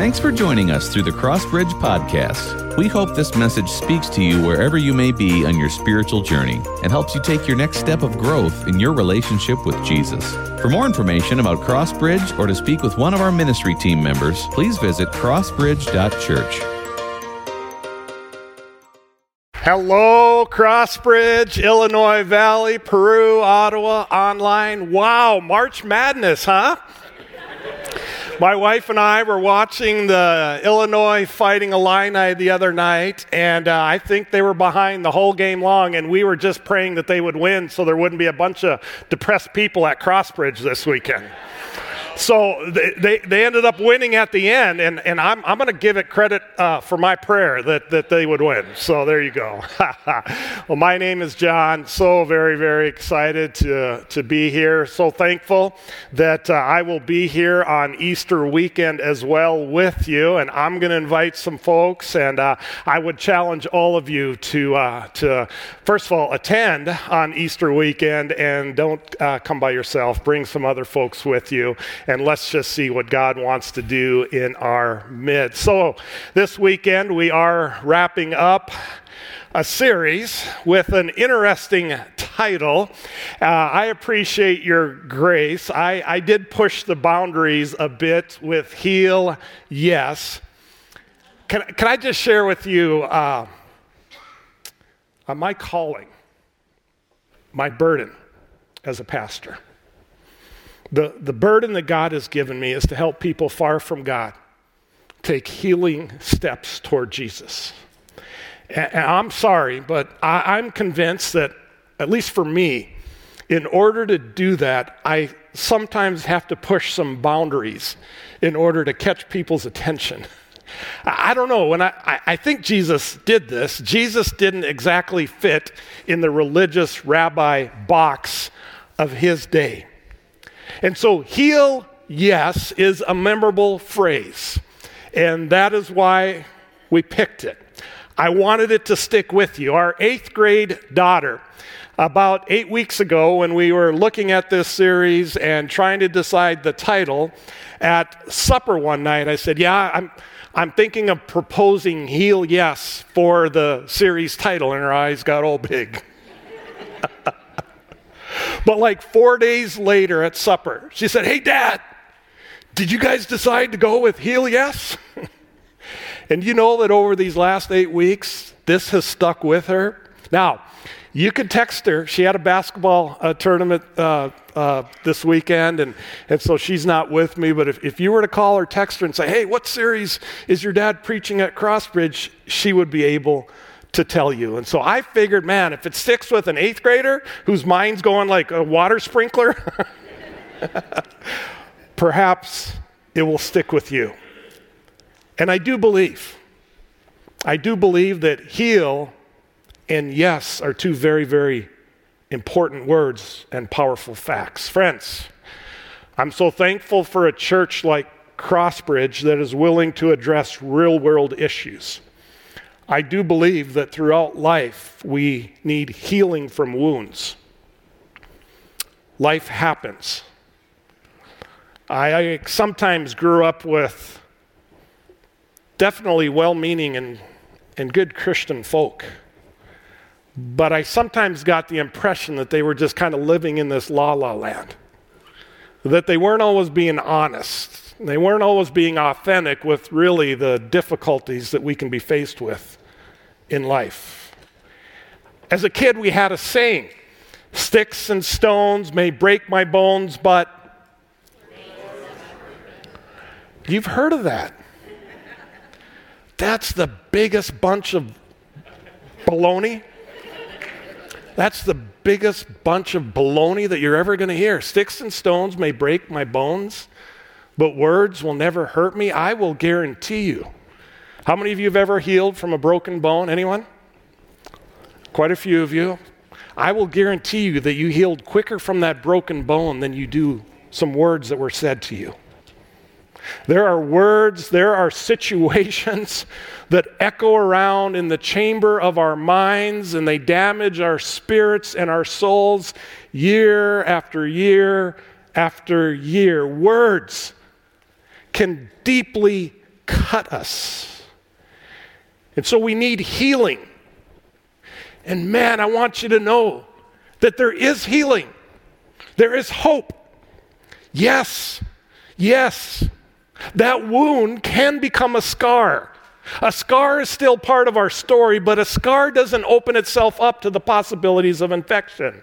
Thanks for joining us through the Crossbridge Podcast. We hope this message speaks to you wherever you may be on your spiritual journey and helps you take your next step of growth in your relationship with Jesus. For more information about Crossbridge or to speak with one of our ministry team members, please visit crossbridge.church. Hello, Crossbridge, Illinois Valley, Peru, Ottawa, online. Wow, March Madness, huh? My wife and I were watching the Illinois Fighting Illini the other night, and uh, I think they were behind the whole game long, and we were just praying that they would win so there wouldn't be a bunch of depressed people at Crossbridge this weekend. So they, they, they, ended up winning at the end, and, and I'm, I'm going to give it credit uh, for my prayer that, that they would win. So there you go. well, my name is John. So very, very excited to, to be here. So thankful that uh, I will be here on Easter weekend as well with you. And I'm going to invite some folks, and uh, I would challenge all of you to, uh, to, first of all, attend on Easter weekend and don't uh, come by yourself. Bring some other folks with you and let's just see what God wants to do in our midst. So, this weekend we are wrapping up a series with an interesting title. Uh, I appreciate your grace. I, I did push the boundaries a bit with Heal Yes. Can, can I just share with you uh, uh, my calling, my burden as a pastor? The, the burden that God has given me is to help people far from God take healing steps toward Jesus. And, I'm sorry, but I, I'm convinced that, at least for me, in order to do that, I sometimes have to push some boundaries in order to catch people's attention. I don't know. When I, I think Jesus did this, Jesus didn't exactly fit in the religious rabbi box of his day. And so, heal, yes, is a memorable phrase. And that is why we picked it. I wanted it to stick with you. Our eighth grade daughter, about eight weeks ago, when we were looking at this series and trying to decide the title, at supper one night, I said, Yeah, I'm, I'm thinking of proposing Heal Yes for the series title. And her eyes got all big. But like four days later at supper, she said, Hey, Dad, did you guys decide to go with Heal Yes? and you know that over these last eight weeks, this has stuck with her. Now, you could text her. She had a basketball uh, tournament uh, uh, this weekend, and, and so she's not with me. But if, if you were to call her, text her, and say, Hey, what series is your dad preaching at Crossbridge? she would be able to tell you. And so I figured, man, if it sticks with an eighth grader whose mind's going like a water sprinkler, perhaps it will stick with you. And I do believe, I do believe that heal and yes are two very, very important words and powerful facts. Friends, I'm so thankful for a church like Crossbridge that is willing to address real world issues. I do believe that throughout life we need healing from wounds. Life happens. I, sometimes grew up with definitely well meaning and, and good Christian folk. But I sometimes got the impression that they were just kind of living in this la la land, that they weren't always being honest. They weren't always being authentic with really the difficulties that we can be faced with in life. As a kid, we had a saying sticks and stones may break my bones, but. You've heard of that. That's the biggest bunch of baloney. That's the biggest bunch of baloney that you're ever going to hear. Sticks and stones may break my bones, but words will never hurt me. I will guarantee you how many of you have ever healed from a broken bone? Anyone? Quite a few of you. I will guarantee you that you healed quicker from that broken bone than you do some words that were said to you. There are words, there are situations that echo around in the chamber of our minds and they damage our spirits and our souls year after year after year. Words can deeply cut us. And so we need healing. And man, I want you to know that there is healing, there is hope. Yes, yes, that wound can become a scar. A scar is still part of our story, but a scar doesn't open itself up to the possibilities of infection.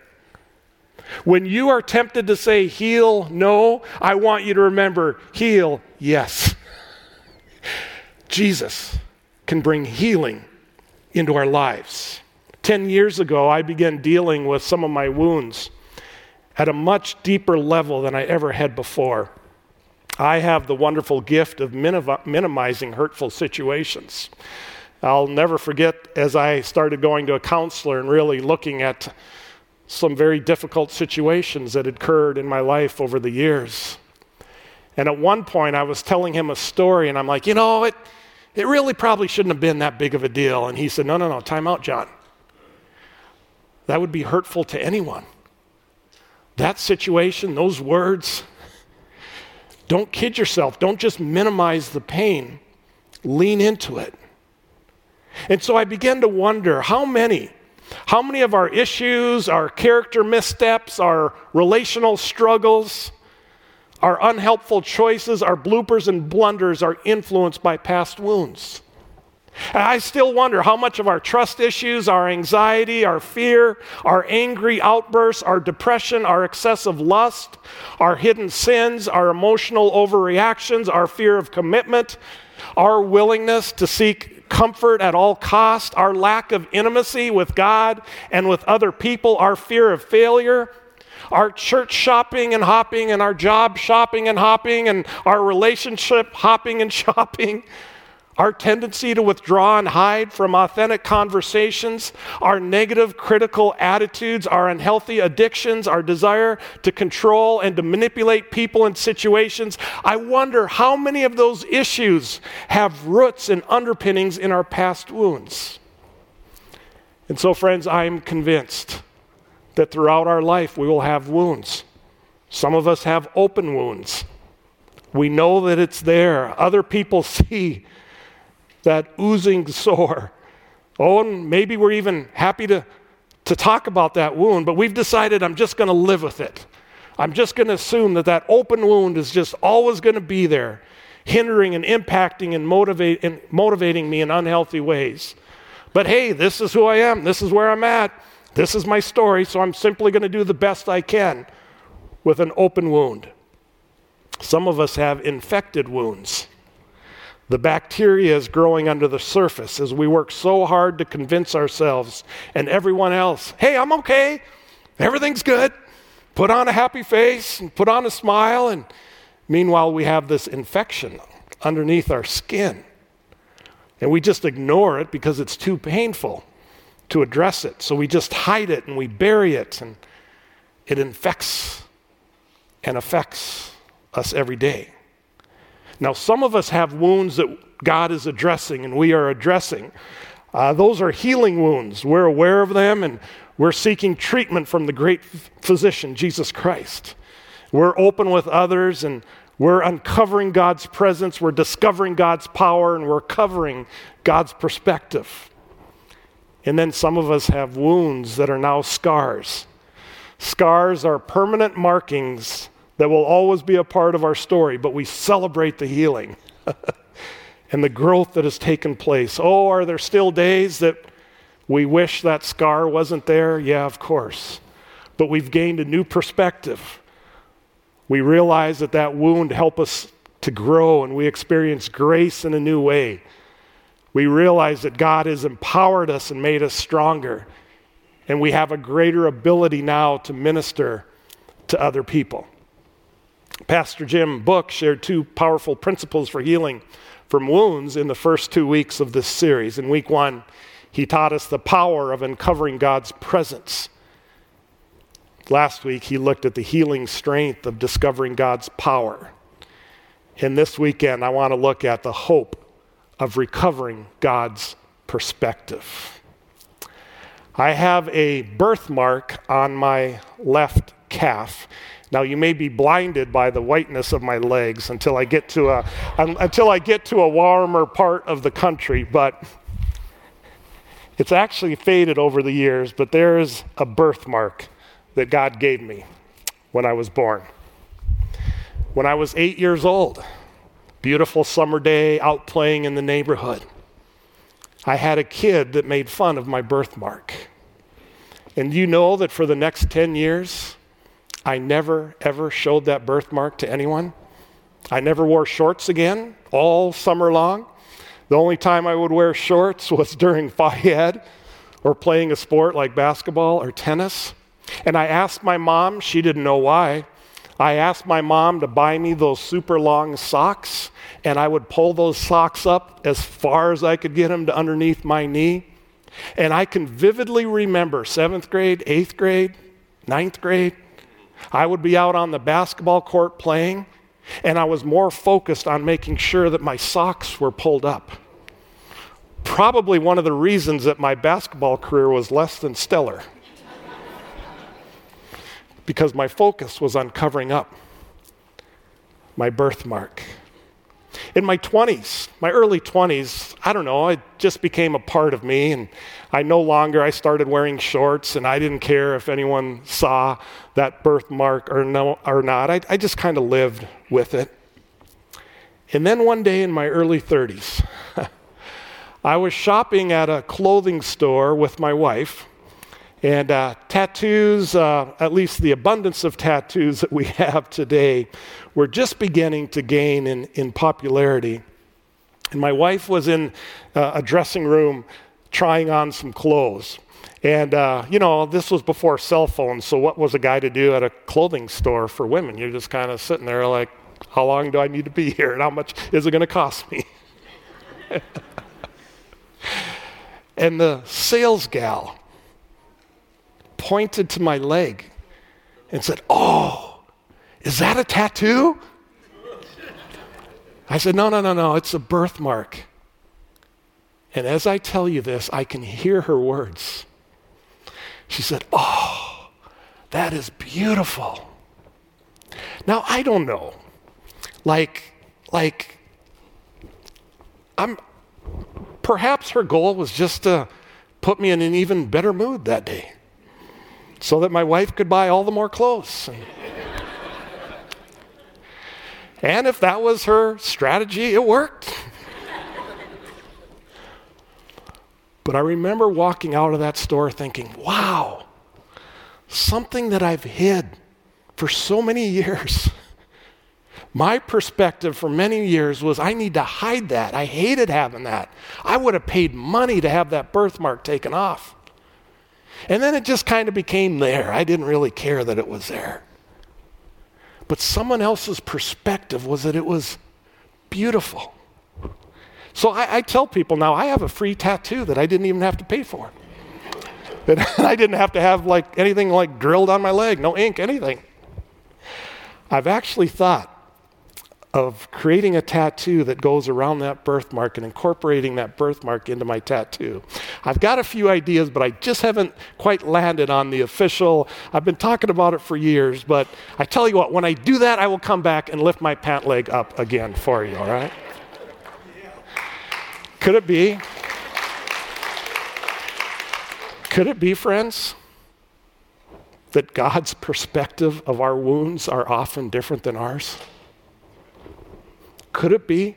When you are tempted to say heal no, I want you to remember heal yes. Jesus can bring healing into our lives. Ten years ago, I began dealing with some of my wounds at a much deeper level than I ever had before. I have the wonderful gift of minimizing hurtful situations. I'll never forget as I started going to a counselor and really looking at some very difficult situations that had occurred in my life over the years. And at one point, I was telling him a story, and I'm like, you know, it, it really probably shouldn't have been that big of a deal. And he said, no, no, no, time out, John. That would be hurtful to anyone. That situation, those words, don't kid yourself. Don't just minimize the pain, lean into it. And so I began to wonder how many how many of our issues, our character missteps, our relational struggles, our unhelpful choices, our bloopers and blunders are influenced by past wounds? And I still wonder how much of our trust issues, our anxiety, our fear, our angry outbursts, our depression, our excessive lust, our hidden sins, our emotional overreactions, our fear of commitment, our willingness to seek comfort at all cost, our lack of intimacy with God and with other people, our fear of failure, our church shopping and hopping, and our job shopping and hopping, and our relationship hopping and shopping our tendency to withdraw and hide from authentic conversations, our negative critical attitudes, our unhealthy addictions, our desire to control and to manipulate people and situations. I wonder how many of those issues have roots and underpinnings in our past wounds. And so, friends, I'm convinced that throughout our life we will have wounds. Some of us have open wounds. We know that it's there. Other people see that oozing sore. Oh, and maybe we're even happy to, to talk about that wound, but we've decided I'm just going to live with it. I'm just going to assume that that open wound is just always going to be there, hindering and impacting and, motivate, and motivating me in unhealthy ways. But hey, this is who I am. This is where I'm at. This is my story, so I'm simply going to do the best I can with an open wound. Some of us have infected wounds. The bacteria is growing under the surface as we work so hard to convince ourselves and everyone else hey, I'm okay. Everything's good. Put on a happy face and put on a smile. And meanwhile, we have this infection underneath our skin. And we just ignore it because it's too painful to address it. So we just hide it and we bury it. And it infects and affects us every day. Now, some of us have wounds that God is addressing and we are addressing. Uh, those are healing wounds. We're aware of them and we're seeking treatment from the great physician, Jesus Christ. We're open with others and we're uncovering God's presence, we're discovering God's power, and we're covering God's perspective. And then some of us have wounds that are now scars. Scars are permanent markings that will always be a part of our story, but we celebrate the healing and the growth that has taken place. Oh, are there still days that we wish that scar wasn't there? Yeah, of course. But we've gained a new perspective. We realize that that wound helped us to grow and we experience grace in a new way. We realize that God has empowered us and made us stronger. And we have a greater ability now to minister to other people. Pastor Jim Book shared two powerful principles for healing from wounds in the first two weeks of this series. In week one, he taught us the power of uncovering God's presence. Last week, he looked at the healing strength of discovering God's power. And this weekend, I want to look at the hope of recovering God's perspective. I have a birthmark on my left calf Now you may be blinded by the whiteness of my legs until I get to a until I get to a warmer part of the country, but it's actually faded over the years, but there is a birthmark that God gave me when I was born. When I was 8 years old, beautiful summer day out playing in the neighborhood. I had a kid that made fun of my birthmark. And you know that for the next 10 years, I never, ever showed that birthmark to anyone. I never wore shorts again all summer long. The only time I would wear shorts was during Phi Ed or playing a sport like basketball or tennis. And I asked my mom, she didn't know why. I asked my mom to buy me those super long socks, and I would pull those socks up as far as I could get them to underneath my knee. And I can vividly remember seventh grade, eighth grade, ninth grade, I would be out on the basketball court playing, and I was more focused on making sure that my socks were pulled up. Probably one of the reasons that my basketball career was less than stellar. Because my focus was on covering up my birthmark. In my 20s, my early 20s, I don't know, it just became a part of me. And I no longer, I started wearing shorts and I didn't care if anyone saw that birthmark or, no, or not. I, I just kind of lived with it. And then one day in my early 30s, I was shopping at a clothing store with my wife. And uh, tattoos, uh, at least the abundance of tattoos that we have today, were just beginning to gain in, in popularity. And my wife was in uh, a dressing room trying on some clothes. And, uh, you know, this was before cell phones, so what was a guy to do at a clothing store for women? You're just kind of sitting there like, how long do I need to be here? And how much is it going to cost me? and the sales gal pointed to my leg and said, Oh, is that a tattoo? I said, No, no, no, no, it's a birthmark. And as I tell you this, I can hear her words. She said, Oh, that is beautiful. Now, I don't know. Like, like, I'm, perhaps her goal was just to put me in an even better mood that day so that my wife could buy all the more clothes. and if that was her strategy, it worked. but I remember walking out of that store thinking, wow, something that I've hid for so many years. My perspective for many years was I need to hide that. I hated having that. I would have paid money to have that birthmark taken off. And then it just kind of became there. I didn't really care that it was there. But someone else's perspective was that it was beautiful. So I, I, tell people now I have a free tattoo that I didn't even have to pay for. that I didn't have to have like anything like drilled on my leg, no ink, anything. I've actually thought of creating a tattoo that goes around that birthmark and incorporating that birthmark into my tattoo. I've got a few ideas, but I just haven't quite landed on the official. I've been talking about it for years, but I tell you what, when I do that, I will come back and lift my pant leg up again for you, all right? Could it be? Could it be, friends, that God's perspective of our wounds are often different than ours? Could it be?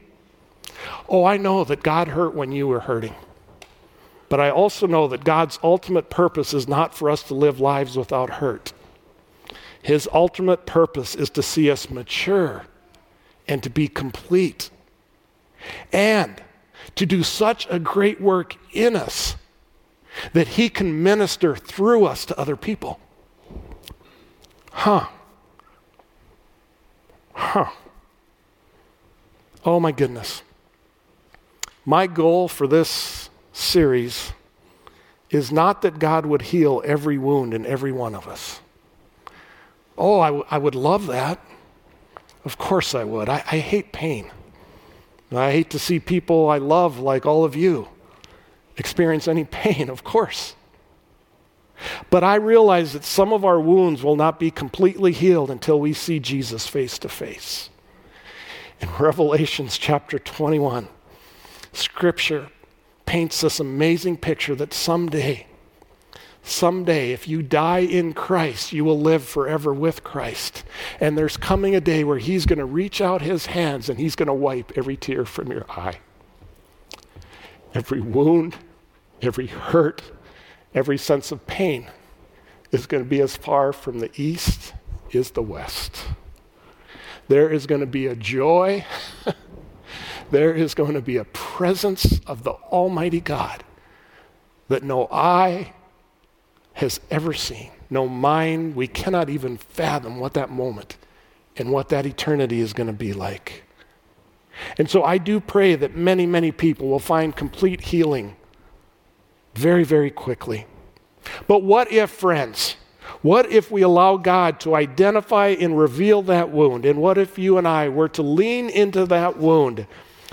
Oh, I know that God hurt when you were hurting. But I also know that God's ultimate purpose is not for us to live lives without hurt. His ultimate purpose is to see us mature and to be complete and to do such a great work in us that He can minister through us to other people. Huh. Huh. Oh my goodness. My goal for this series is not that God would heal every wound in every one of us. Oh, I, w- I would love that. Of course I would. I, I hate pain. I hate to see people I love, like all of you, experience any pain, of course. But I realize that some of our wounds will not be completely healed until we see Jesus face to face. In Revelations chapter 21, Scripture paints this amazing picture that someday, someday, if you die in Christ, you will live forever with Christ. And there's coming a day where He's going to reach out His hands and He's going to wipe every tear from your eye. Every wound, every hurt, every sense of pain is going to be as far from the east as the west. There is going to be a joy. there is going to be a presence of the Almighty God that no eye has ever seen, no mind, we cannot even fathom what that moment and what that eternity is going to be like. And so I do pray that many, many people will find complete healing very, very quickly. But what if, friends, what if we allow God to identify and reveal that wound? And what if you and I were to lean into that wound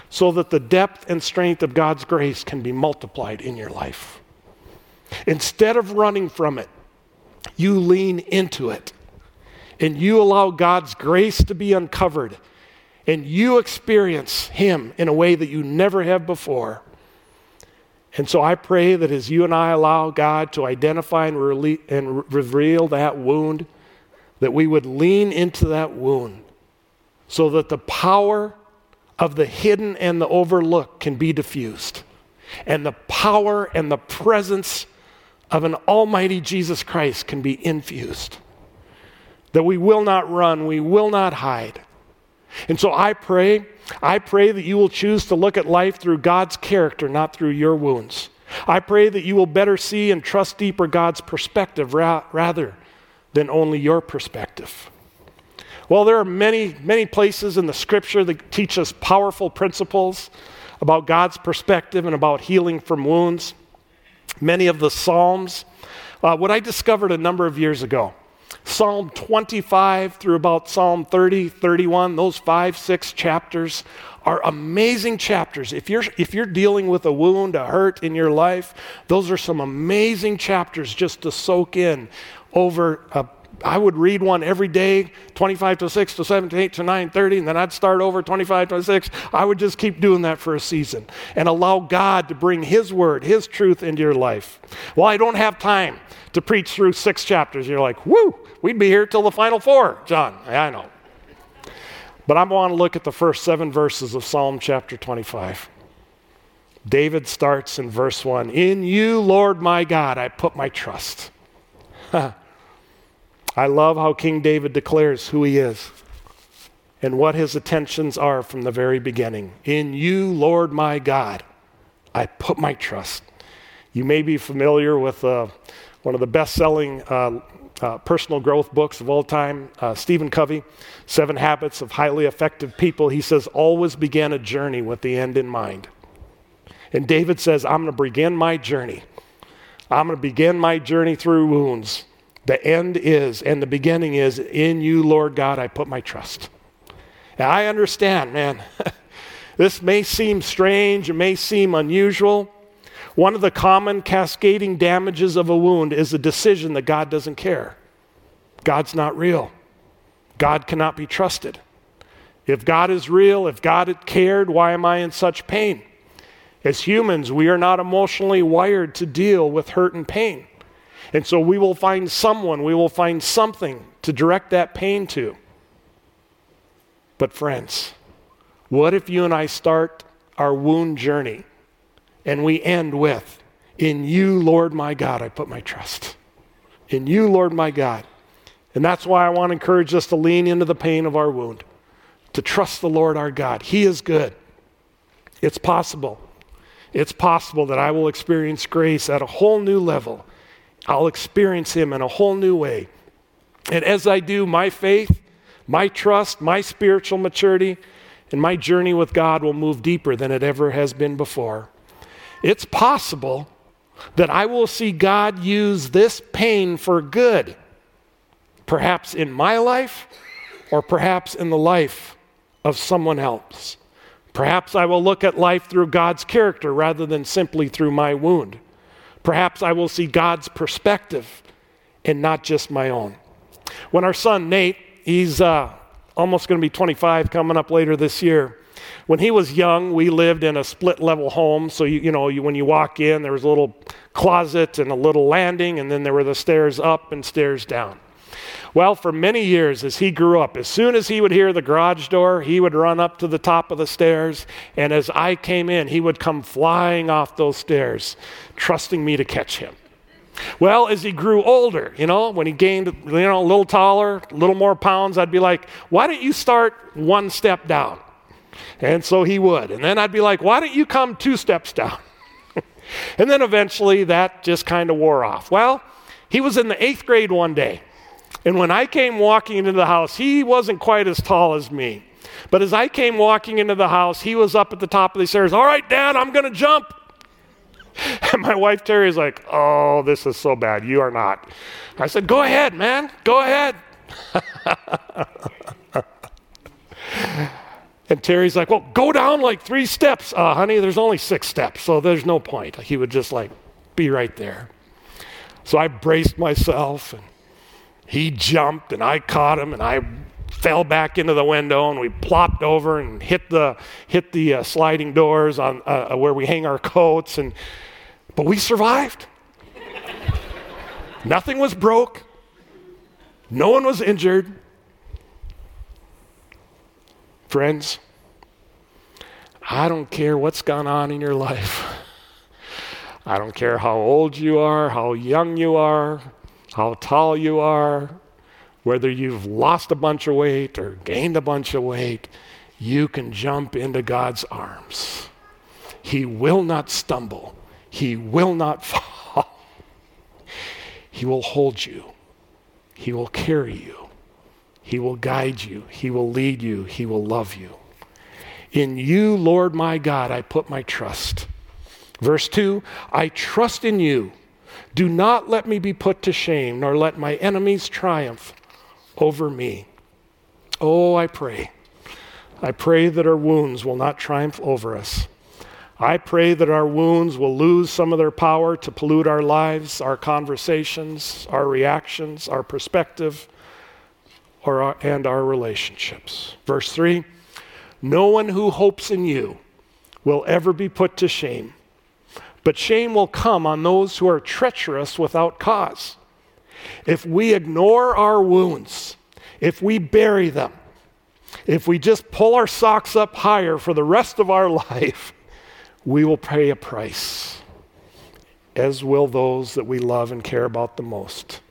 so that the depth and strength of God's grace can be multiplied in your life? Instead of running from it, you lean into it and you allow God's grace to be uncovered and you experience Him in a way that you never have before. And so I pray that as you and I allow God to identify and, rele- and reveal that wound, that we would lean into that wound so that the power of the hidden and the overlooked can be diffused. And the power and the presence of an almighty Jesus Christ can be infused. That we will not run, we will not hide. And so I pray I pray that you will choose to look at life through God's character, not through your wounds. I pray that you will better see and trust deeper God's perspective ra- rather than only your perspective. Well, there are many, many places in the scripture that teach us powerful principles about God's perspective and about healing from wounds. Many of the Psalms. Uh, what I discovered a number of years ago Psalm 25 through about Psalm 30, 31, those five, six chapters are amazing chapters. If you're, if you're dealing with a wound, a hurt in your life, those are some amazing chapters just to soak in over a I would read one every day, 25 to 6 to 7 to 8 to 9, 30, and then I'd start over 25 to 6. I would just keep doing that for a season and allow God to bring His word, His truth into your life. Well, I don't have time to preach through six chapters. You're like, whoo, we'd be here till the final four, John. I know. But I want to look at the first seven verses of Psalm chapter 25. David starts in verse 1 In you, Lord my God, I put my trust. I love how King David declares who he is and what his attentions are from the very beginning. In you, Lord my God, I put my trust. You may be familiar with uh, one of the best selling uh, uh, personal growth books of all time, uh, Stephen Covey, Seven Habits of Highly Effective People. He says, always begin a journey with the end in mind. And David says, I'm going to begin my journey. I'm going to begin my journey through wounds. The end is, and the beginning is, in you, Lord God, I put my trust. I understand, man. this may seem strange, it may seem unusual. One of the common cascading damages of a wound is a decision that God doesn't care. God's not real. God cannot be trusted. If God is real, if God had cared, why am I in such pain? As humans, we are not emotionally wired to deal with hurt and pain. And so we will find someone, we will find something to direct that pain to. But, friends, what if you and I start our wound journey and we end with, In you, Lord my God, I put my trust. In you, Lord my God. And that's why I want to encourage us to lean into the pain of our wound, to trust the Lord our God. He is good. It's possible. It's possible that I will experience grace at a whole new level. I'll experience Him in a whole new way. And as I do, my faith, my trust, my spiritual maturity, and my journey with God will move deeper than it ever has been before it's possible that I will see God use this pain for good, perhaps in my life or perhaps in the life of someone else. Perhaps I will look at life through God's character rather than simply through my wound. Perhaps I will see God's perspective and not just my own. When our son Nate, he's uh, almost going to be 25 coming up later this year. When he was young, we lived in a split level home. So, you, you know, you, when you walk in, there was a little closet and a little landing, and then there were the stairs up and stairs down. Well, for many years as he grew up, as soon as he would hear the garage door, he would run up to the top of the stairs. And as I came in, he would come flying off those stairs, trusting me to catch him. Well, as he grew older, you know, when he gained, you know, a little taller, a little more pounds, I'd be like, why don't you start one step down? And so he would. And then I'd be like, why don't you come two steps down? and then eventually that just kind of wore off. Well, he was in the eighth grade one day. And when I came walking into the house, he wasn't quite as tall as me. But as I came walking into the house, he was up at the top of the stairs. All right, Dad, I'm going to jump. And my wife Terry is like, Oh, this is so bad. You are not. I said, Go ahead, man. Go ahead. and Terry's like, Well, go down like three steps. Uh, honey, there's only six steps, so there's no point. He would just like be right there. So I braced myself and he jumped and I caught him and I fell back into the window and we plopped over and hit the hit the uh, sliding doors on uh, where we hang our coats and but we survived. Nothing was broke. No one was injured. Friends, I don't care what's gone on in your life. I don't care how old you are, how young you are, how tall you are, whether you've lost a bunch of weight or gained a bunch of weight, you can jump into God's arms. He will not stumble. He will not fall. He will hold you. He will carry you. He will guide you. He will lead you. He will love you. In you, Lord my God, I put my trust. Verse 2 I trust in you. Do not let me be put to shame, nor let my enemies triumph over me. Oh, I pray. I pray that our wounds will not triumph over us. I pray that our wounds will lose some of their power to pollute our lives, our conversations, our reactions, our perspective, or our, and our relationships. Verse 3 No one who hopes in you will ever be put to shame, but shame will come on those who are treacherous without cause. If we ignore our wounds, if we bury them, if we just pull our socks up higher for the rest of our life, we will pay a price, as will those that we love and care about the most.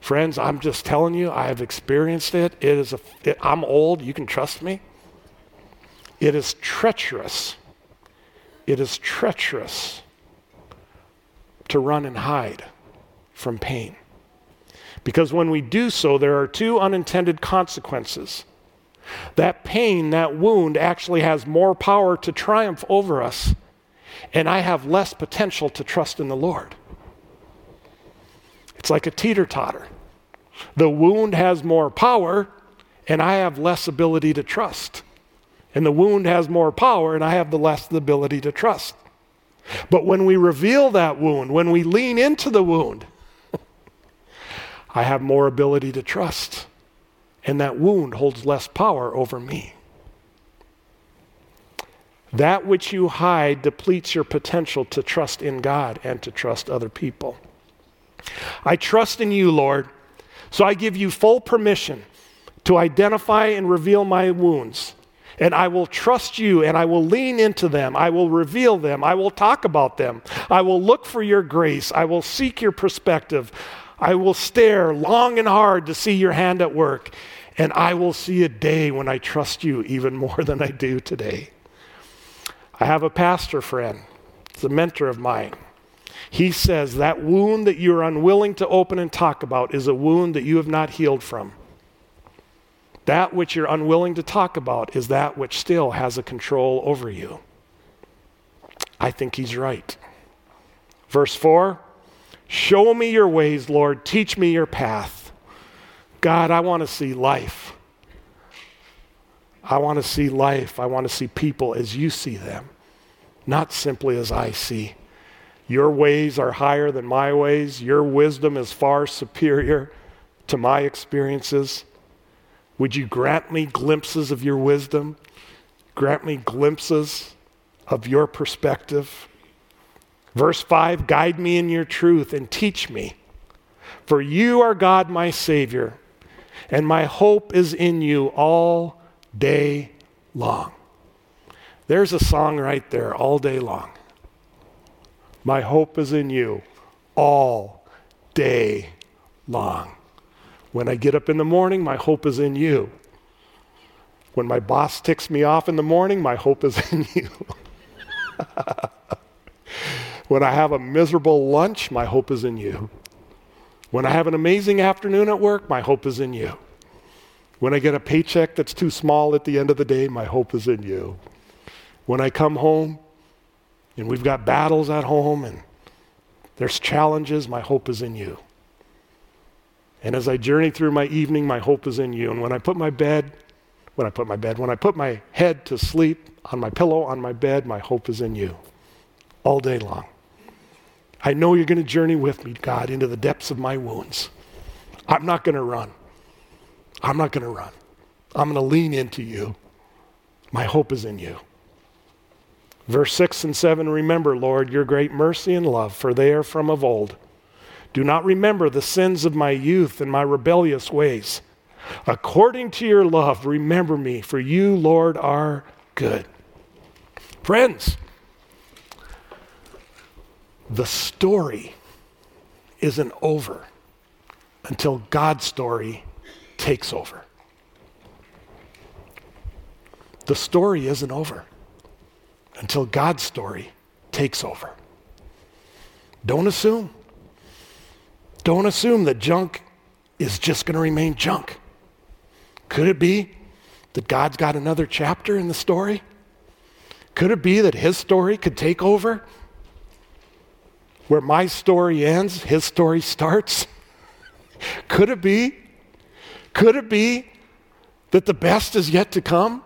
Friends, I'm just telling you, I have experienced it. It is a, it, I'm old, you can trust me. It is treacherous. It is treacherous to run and hide from pain. Because when we do so, there are two unintended consequences. That pain, that wound, actually has more power to triumph over us, and I have less potential to trust in the Lord. It's like a teeter totter. The wound has more power, and I have less ability to trust. And the wound has more power, and I have the less the ability to trust. But when we reveal that wound, when we lean into the wound, I have more ability to trust and that wound holds less power over me. That which you hide depletes your potential to trust in God and to trust other people. I trust in you, Lord, so I give you full permission to identify and reveal my wounds. And I will trust you and I will lean into them. I will reveal them. I will talk about them. I will look for your grace. I will seek your perspective. I will stare long and hard to see your hand at work, and I will see a day when I trust you even more than I do today. I have a pastor friend, it's a mentor of mine. He says that wound that you're unwilling to open and talk about is a wound that you have not healed from. That which you're unwilling to talk about is that which still has a control over you. I think he's right. Verse 4 Show me your ways, Lord. Teach me your path. God, I want to see life. I want to see life. I want to see people as you see them, not simply as I see. Your ways are higher than my ways. Your wisdom is far superior to my experiences. Would you grant me glimpses of your wisdom? Grant me glimpses of your perspective. Verse 5 Guide me in your truth and teach me. For you are God, my Savior, and my hope is in you all day long. There's a song right there, all day long. My hope is in you all day long. When I get up in the morning, my hope is in you. When my boss ticks me off in the morning, my hope is in you. when I have a miserable lunch, my hope is in you. When I have an amazing afternoon at work, my hope is in you. When I get a paycheck that's too small at the end of the day, my hope is in you. When I come home and we've got battles at home and there's challenges, my hope is in you. And as I journey through my evening, my hope is in you. And when I put my bed, when I put my bed, when I put my head to sleep on my pillow, on my bed, my hope is in you all day long. I know you're going to journey with me, God, into the depths of my wounds. I'm not going to run. I'm not going to run. I'm going to lean into you. My hope is in you. Verse 6 and 7 Remember, Lord, your great mercy and love, for they are from of old. Do not remember the sins of my youth and my rebellious ways. According to your love, remember me, for you, Lord, are good. Friends, the story isn't over until God's story takes over. The story isn't over until God's story takes over. Don't assume. Don't assume that junk is just going to remain junk. Could it be that God's got another chapter in the story? Could it be that his story could take over? Where my story ends, his story starts? Could it be? Could it be that the best is yet to come?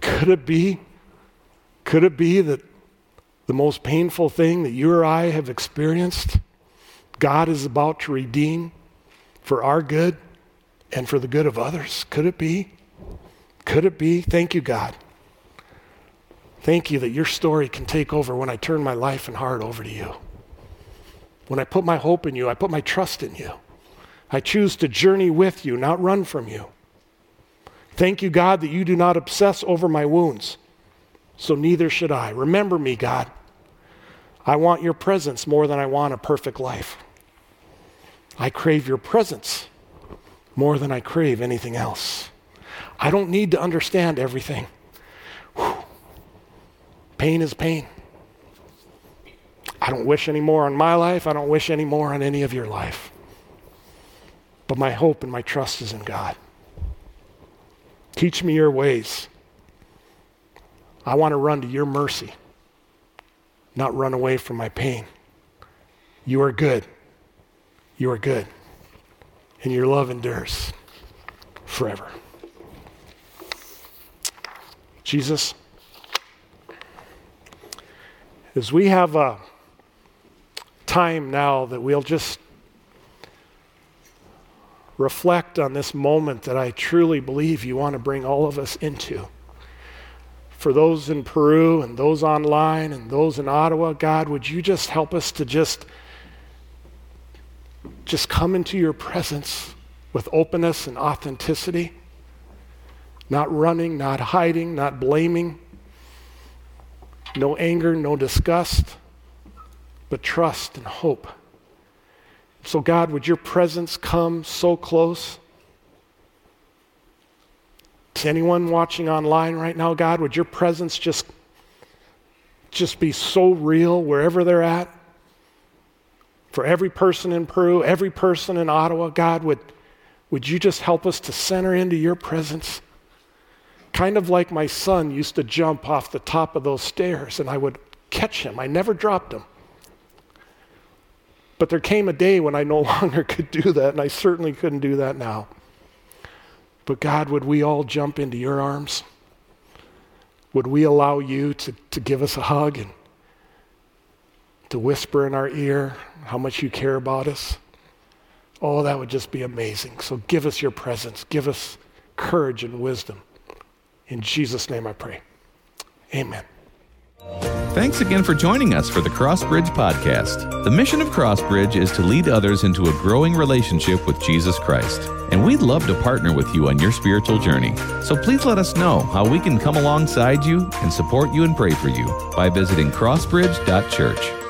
Could it be? Could it be that the most painful thing that you or I have experienced, God is about to redeem for our good and for the good of others? Could it be? Could it be? Thank you, God. Thank you that your story can take over when I turn my life and heart over to you. When I put my hope in you, I put my trust in you. I choose to journey with you, not run from you. Thank you, God, that you do not obsess over my wounds, so neither should I. Remember me, God. I want your presence more than I want a perfect life. I crave your presence more than I crave anything else. I don't need to understand everything. Whew. Pain is pain. I don't wish any more on my life. I don't wish any more on any of your life. But my hope and my trust is in God. Teach me your ways. I want to run to your mercy, not run away from my pain. You are good. You are good. And your love endures forever. Jesus, as we have a time now that we'll just reflect on this moment that I truly believe you want to bring all of us into. For those in Peru and those online and those in Ottawa, God, would you just help us to just just come into your presence with openness and authenticity, not running, not hiding, not blaming, no anger, no disgust, but trust and hope. So, God, would your presence come so close? To anyone watching online right now, God, would your presence just, just be so real wherever they're at? For every person in Peru, every person in Ottawa, God, would, would you just help us to center into your presence? Kind of like my son used to jump off the top of those stairs, and I would catch him. I never dropped him. But there came a day when I no longer could do that, and I certainly couldn't do that now. But God, would we all jump into your arms? Would we allow you to, to give us a hug and to whisper in our ear how much you care about us. Oh, that would just be amazing. So give us your presence. Give us courage and wisdom. In Jesus' name I pray. Amen. Thanks again for joining us for the Crossbridge Podcast. The mission of Crossbridge is to lead others into a growing relationship with Jesus Christ. And we'd love to partner with you on your spiritual journey. So please let us know how we can come alongside you and support you and pray for you by visiting crossbridge.church.